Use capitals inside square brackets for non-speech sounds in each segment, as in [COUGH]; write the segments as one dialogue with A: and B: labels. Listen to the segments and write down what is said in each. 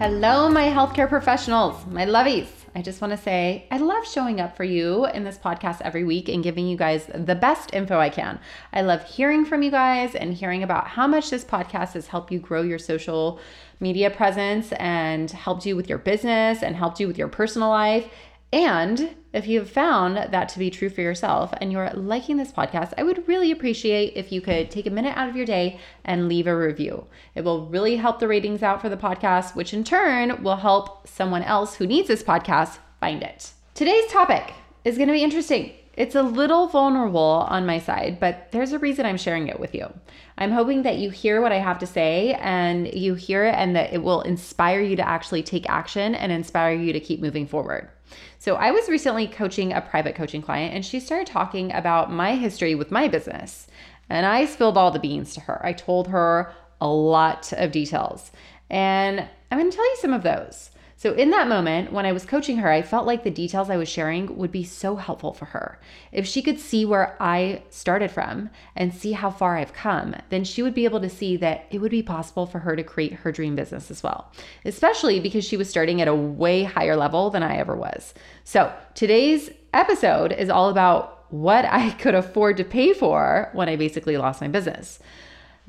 A: Hello, my healthcare professionals, my lovies. I just want to say I love showing up for you in this podcast every week and giving you guys the best info I can. I love hearing from you guys and hearing about how much this podcast has helped you grow your social media presence and helped you with your business and helped you with your personal life and if you have found that to be true for yourself and you're liking this podcast, I would really appreciate if you could take a minute out of your day and leave a review. It will really help the ratings out for the podcast, which in turn will help someone else who needs this podcast find it. Today's topic is going to be interesting. It's a little vulnerable on my side, but there's a reason I'm sharing it with you. I'm hoping that you hear what I have to say and you hear it and that it will inspire you to actually take action and inspire you to keep moving forward. So, I was recently coaching a private coaching client and she started talking about my history with my business. And I spilled all the beans to her. I told her a lot of details. And I'm going to tell you some of those. So, in that moment, when I was coaching her, I felt like the details I was sharing would be so helpful for her. If she could see where I started from and see how far I've come, then she would be able to see that it would be possible for her to create her dream business as well, especially because she was starting at a way higher level than I ever was. So, today's episode is all about what I [LAUGHS] could afford to pay for when I basically lost my business.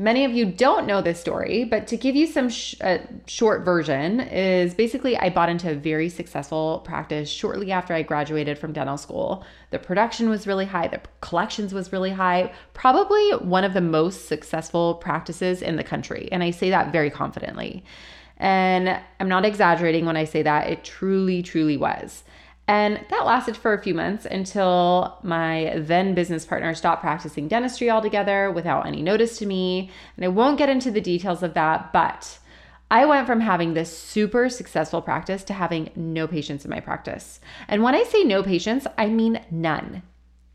A: Many of you don't know this story, but to give you some sh- uh, short version is basically I bought into a very successful practice shortly after I graduated from dental school. The production was really high, the collections was really high, probably one of the most successful practices in the country, and I say that very confidently. And I'm not exaggerating when I say that, it truly truly was. And that lasted for a few months until my then business partner stopped practicing dentistry altogether without any notice to me. And I won't get into the details of that, but I went from having this super successful practice to having no patients in my practice. And when I say no patients, I mean none,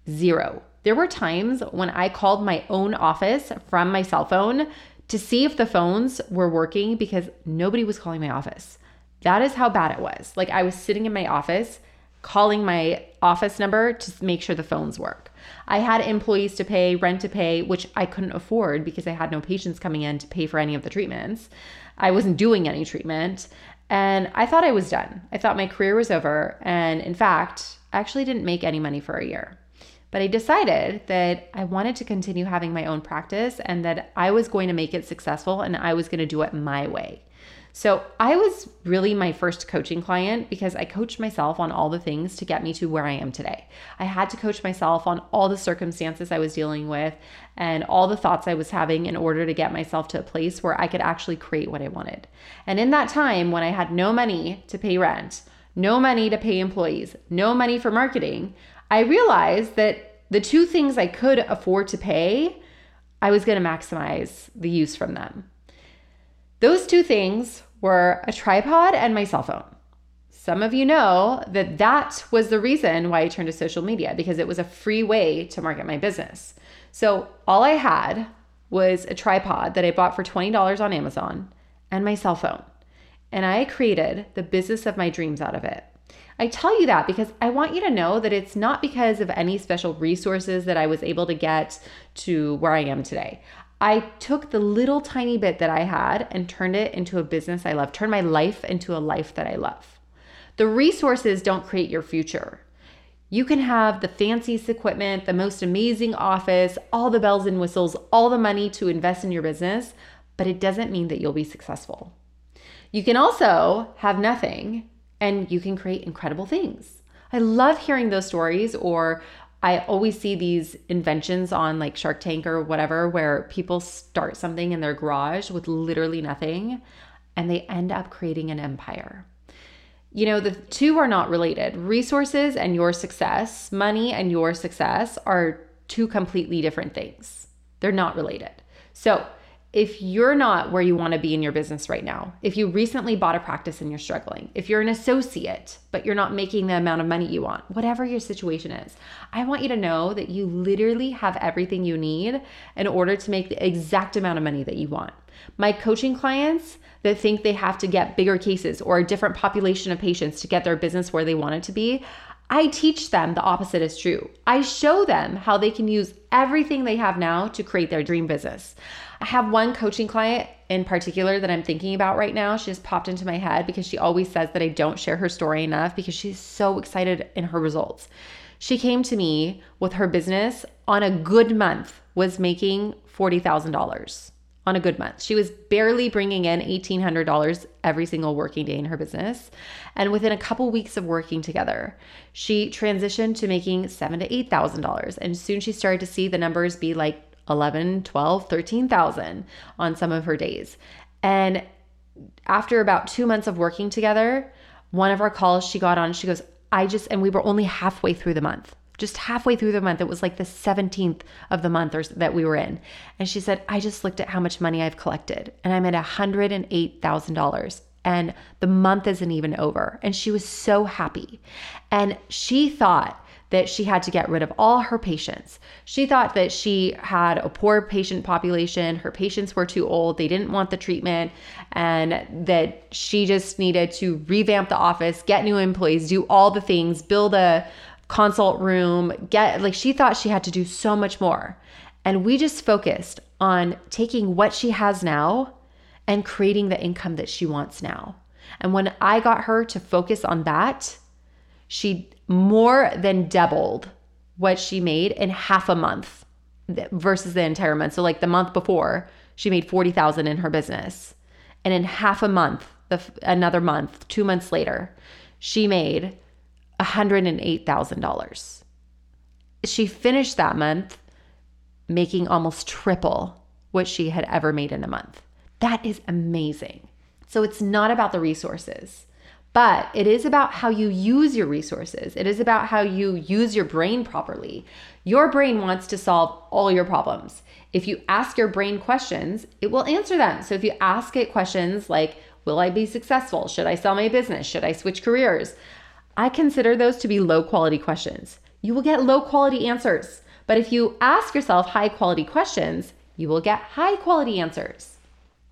A: zero. There were times when I called my own office from my cell phone to see if the phones were working because nobody was calling my office. That is how bad it was. Like I was sitting in my office calling my office number to make sure the phones work. I had employees to pay, rent to pay, which I couldn't afford because I had no patients coming in to pay for any of the treatments. I wasn't doing any treatment. And I thought I was done. I thought my career was over. And in fact, I actually didn't make any money for a year. But I decided that I wanted to continue having my own practice and that I was going to make it successful and I was going to do it my way. So I was really my first coaching client because I coached myself on all the things to get me to where I am today. I had to coach myself on all the circumstances I was dealing with and all the thoughts I was having in order to get myself to a place where I could actually create what I wanted. And in that time when I had no money to pay rent, no money to pay employees, no money for marketing, I realized that the two things I could afford to pay, I was going to maximize the use from them. Those two things were a tripod and my cell phone. Some of you know that that was the reason why I turned to social media because it was a free way to market my business. So all I had was a tripod that I bought for $20 on Amazon and my cell phone. And I created the business of my dreams out of it. I tell you that because I want you to know that it's not because of any special resources that I was able to get to where I am today. I took the little tiny bit that I had and turned it into a business I love, turned my life into a life that I love. The resources don't create your future. You can have the fanciest equipment, the most amazing office, all the bells and whistles, all the money to invest in your business, but it doesn't mean that you'll be successful. You can also have nothing and you can create incredible things. I love hearing those stories or I always see these inventions on like Shark Tank or whatever where people start something in their garage with literally nothing and they end up creating an empire. You know, the two are not related. Resources and your success, money and your success are two completely different things. They're not related. So, if you're not where you want to be in your business right now, if you recently bought a practice and you're struggling, if you're an associate but you're not making the amount of money you want, whatever your situation is, I want you to know that you literally have everything you need in order to make the exact amount of money that you want. My coaching clients that think they have to get bigger cases or a different population of patients to get their business where they want it to be, I teach them the opposite is true. I show them how they can use everything they have now to create their dream business. I have one coaching client in particular that I'm thinking about right now. She just popped into my head because she always says that I don't share her story enough because she's so excited in her results. She came to me with her business on a good month was making $40,000 on a good month. She was barely bringing in $1,800 every single working day in her business. And within a couple weeks of working together, she transitioned to making seven to $8,000. And soon she started to see the numbers be like 11, 12, 13,000 on some of her days. And after about two months of working together, one of our calls she got on, she goes, I just, and we were only halfway through the month, just halfway through the month. It was like the 17th of the month or, that we were in. And she said, I just looked at how much money I've collected and I'm at $108,000 and the month isn't even over. And she was so happy. And she thought, that she had to get rid of all her patients. She thought that she had a poor patient population, her patients were too old, they didn't want the treatment, and that she just needed to revamp the office, get new employees, do all the things, build a consult room, get like she thought she had to do so much more. And we just focused on taking what she has now and creating the income that she wants now. And when I got her to focus on that, she more than doubled what she made in half a month versus the entire month. So like the month before, she made 40,000 in her business. And in half a month, the another month, 2 months later, she made $108,000. She finished that month making almost triple what she had ever made in a month. That is amazing. So it's not about the resources. But it is about how you use your resources. It is about how you use your brain properly. Your brain wants to solve all your problems. If you ask your brain questions, it will answer them. So if you ask it questions like, Will I be successful? Should I sell my business? Should I switch careers? I consider those to be low quality questions. You will get low quality answers. But if you ask yourself high quality questions, you will get high quality answers.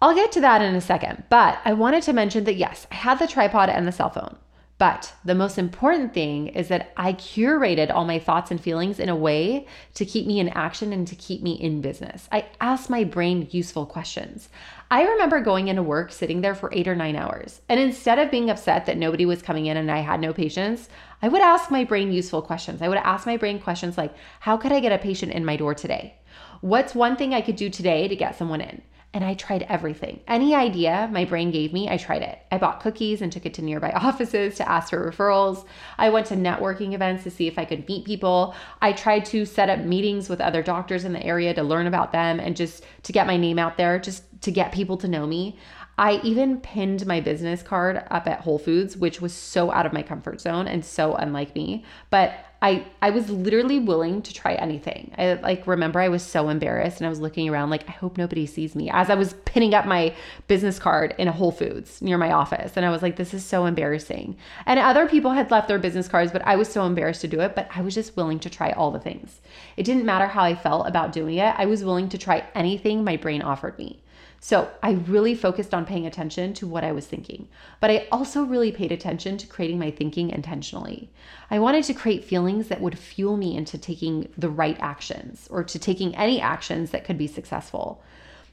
A: I'll get to that in a second, but I wanted to mention that yes, I had the tripod and the cell phone. But the most important thing is that I curated all my thoughts and feelings in a way to keep me in action and to keep me in business. I asked my brain useful questions. I remember going into work, sitting there for eight or nine hours, and instead of being upset that nobody was coming in and I had no patients, I would ask my brain useful questions. I would ask my brain questions like, How could I get a patient in my door today? What's one thing I could do today to get someone in? And I tried everything. Any idea my brain gave me, I tried it. I bought cookies and took it to nearby [LAUGHS] offices to ask for referrals. I went to networking events to see if I could meet people. I tried to set up meetings with other doctors in the area to learn about them and just to get my name out there, just to get people to know me. I even pinned my business card up at Whole Foods, which was so out of my comfort zone and so unlike me. But I I was literally willing to try anything. I like remember I was so embarrassed and I was looking around like I hope nobody sees me as I was pinning up my business card in a Whole Foods near my office and I was like this is so embarrassing. And other people had left their business cards but I was so embarrassed to do it, but I was just willing to try all the things. It didn't matter how I felt about doing it. I was willing to try anything my brain offered me. So I really focused on paying attention to what I was thinking, but I also really paid attention to creating my thinking intentionally. I wanted to create feelings that would fuel me into taking the right actions or to taking any actions that could be successful.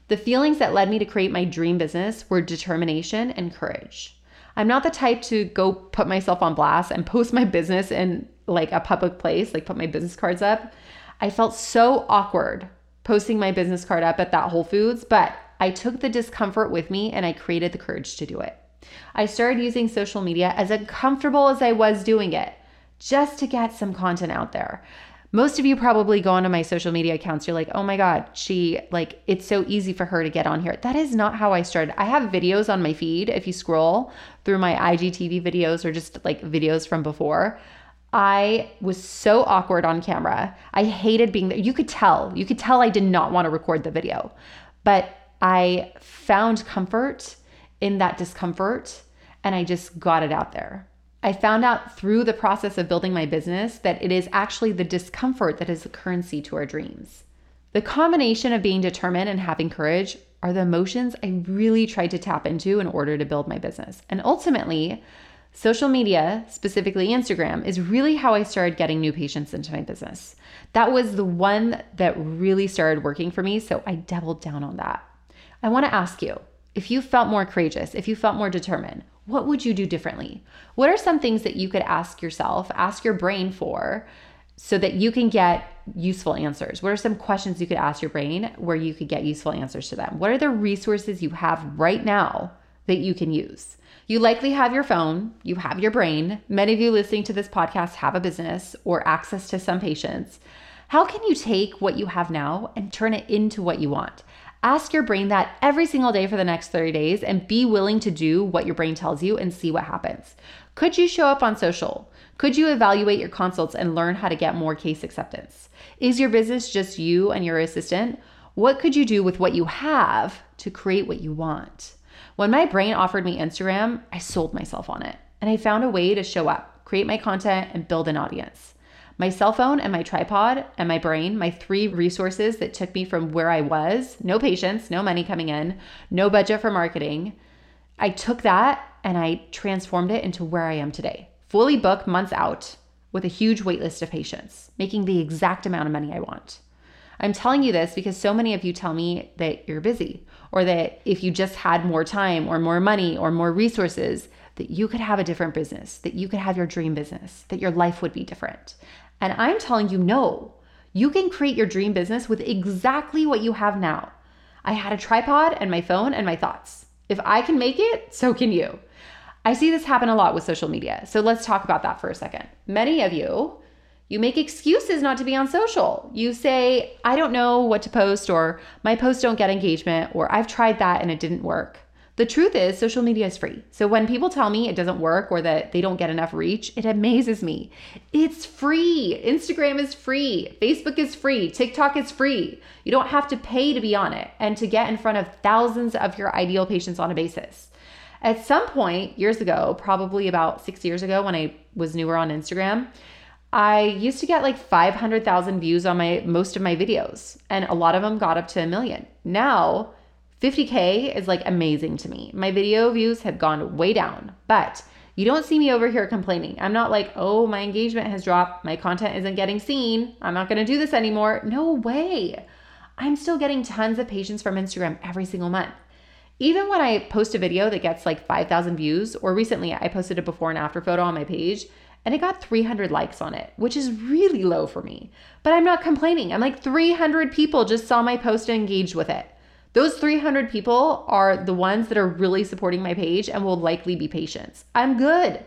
A: The feelings that led me to create my dream business were determination and courage. I'm not the type to go put myself on blast and post my business in like a public place, like put my business cards up. I felt so awkward posting my business card up at that Whole Foods, but I took the discomfort with me and I created the courage to do it. I started using social media as uncomfortable as I was doing it, just to get some content out there. Most of you probably go onto my social media accounts. You're like, oh my God, she, like, it's so easy for her to get on here. That is not how I started. I have videos on my feed. If you scroll through my IGTV videos or just like videos from before, I was so awkward on camera. I hated being there. You could tell, you could tell I did not want to record the video. But I found comfort in that discomfort and I just got it out there. I found out through the process of building my business that it is actually the discomfort that is the currency to our dreams. The combination of being determined and having courage are the emotions I really tried to tap into in order to build my business. And ultimately, social media, specifically Instagram, is really how I started getting new patients into my business. That was the one that really started working for me, so I doubled down on that. I want to ask you if you felt more courageous, if you felt more determined, what would you do differently? What are some things that you could ask yourself, ask your brain for, so that you can get useful answers? What are some questions you could ask your brain where you could get useful answers to them? What are the resources you have right now that you can use? You likely have your phone, you have your brain. Many of you listening to this podcast have a business or access to some patients. How can you take what you have now and turn it into what you want? Ask your brain that every single day for the next 30 days and be willing to do what your brain tells you and see what happens. Could you show up on social? Could you evaluate your consults and learn how to get more case acceptance? Is your business just you and your assistant? What could you do with what you have to create what you want? When my brain offered me Instagram, I sold myself on it and I found a way to show up, create my content, and build an audience my cell phone and my tripod and my brain, my three resources that took me from where I was no patients, no money coming in, no budget for marketing. I took that and I transformed it into where I am today, fully booked months out with a huge wait list of patients, making the exact amount of money I want. I'm telling you this because so many of you tell me that you're busy or that if you just had more time or more money or more resources, that you could have a different business, that you could have your dream business, that your life would be different. And I'm telling you, no, you can create your dream business with exactly what you have now. I had a tripod and my phone and my thoughts. If I can make it, so can you. I see this happen a lot with social media. So let's talk about that for a second. Many of you, you make excuses not to be on social. You say, I don't know what to post, or my posts don't get engagement, or I've tried that and it didn't work. The truth is, social media is free. So when people tell me it doesn't work or that they don't get enough reach, it amazes me. It's free. Instagram is free. Facebook is free. TikTok is free. You don't have to pay to be on it and to get in front of thousands of your ideal patients on a basis. At some point, years ago, probably about six years ago when I was newer on Instagram, I used to get like 500,000 views on my most of my videos, and a lot of them got up to a million. Now, 50K is like amazing to me. My video views have gone way down, but you don't see me over here complaining. I'm not like, oh, my engagement has dropped. My content isn't getting seen. I'm not going to do this anymore. No way. I'm still getting tons of patients from Instagram every single month. Even when I post a video that gets like 5,000 views, or recently I posted a before and after photo on my page and it got 300 likes on it, which is really low for me. But I'm not complaining. I'm like 300 people just saw my post and engaged with it. Those 300 people are the ones that are really supporting my page and will likely be patients. I'm good.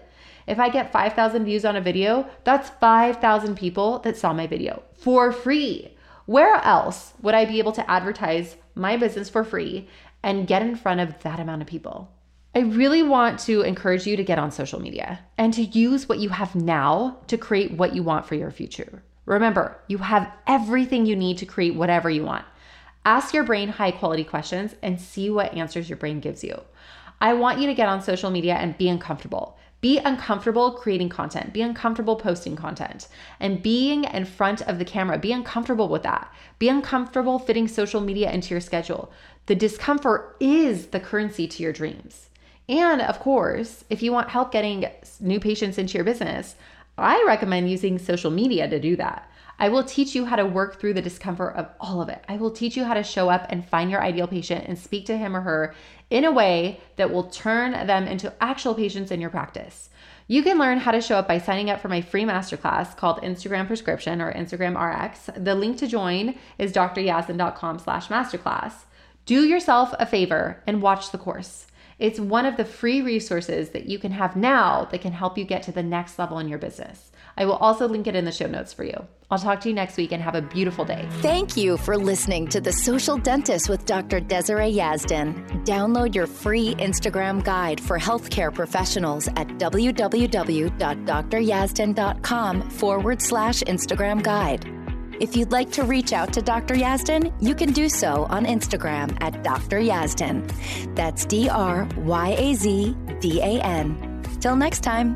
A: If I get 5,000 views on a video, that's 5,000 people that saw my video for free. Where else would I be able to advertise my business for free and get in front of that amount of people? I really want to encourage you to get on social media and to use what you have now to create what you want for your future. Remember, you have everything you need to create whatever you want. Ask your brain high quality questions and see what answers your brain gives you. I want you to get on social media and be uncomfortable. Be uncomfortable creating content, be uncomfortable posting content, and being in front of the camera. Be uncomfortable with that. Be uncomfortable fitting social media into your schedule. The discomfort is the currency to your dreams. And of course, if you want help getting new patients into your business, I recommend using social media to do that. I will teach you how to work through the discomfort of all of it. I will teach you how to show up and find your ideal patient and speak to him or her in a way that will turn them into actual patients in your practice. You can learn how to show up by signing up for my free masterclass called Instagram Prescription or Instagram RX. The link to join is dryazdan.com slash masterclass. Do yourself a favor and watch the course. It's one of the free resources that you can have now that can help you get to the next level in your business. I will also link it in the show notes for you. I'll talk to you next week and have a beautiful day.
B: Thank you for listening to The Social Dentist with Dr. Desiree Yazdan. Download your free Instagram guide for healthcare professionals at www.dryazdan.com forward slash Instagram guide. If you'd like to reach out to Dr. Yazdan, you can do so on Instagram at Dr. Yazdan. That's D R Y A Z D A N. Till next time.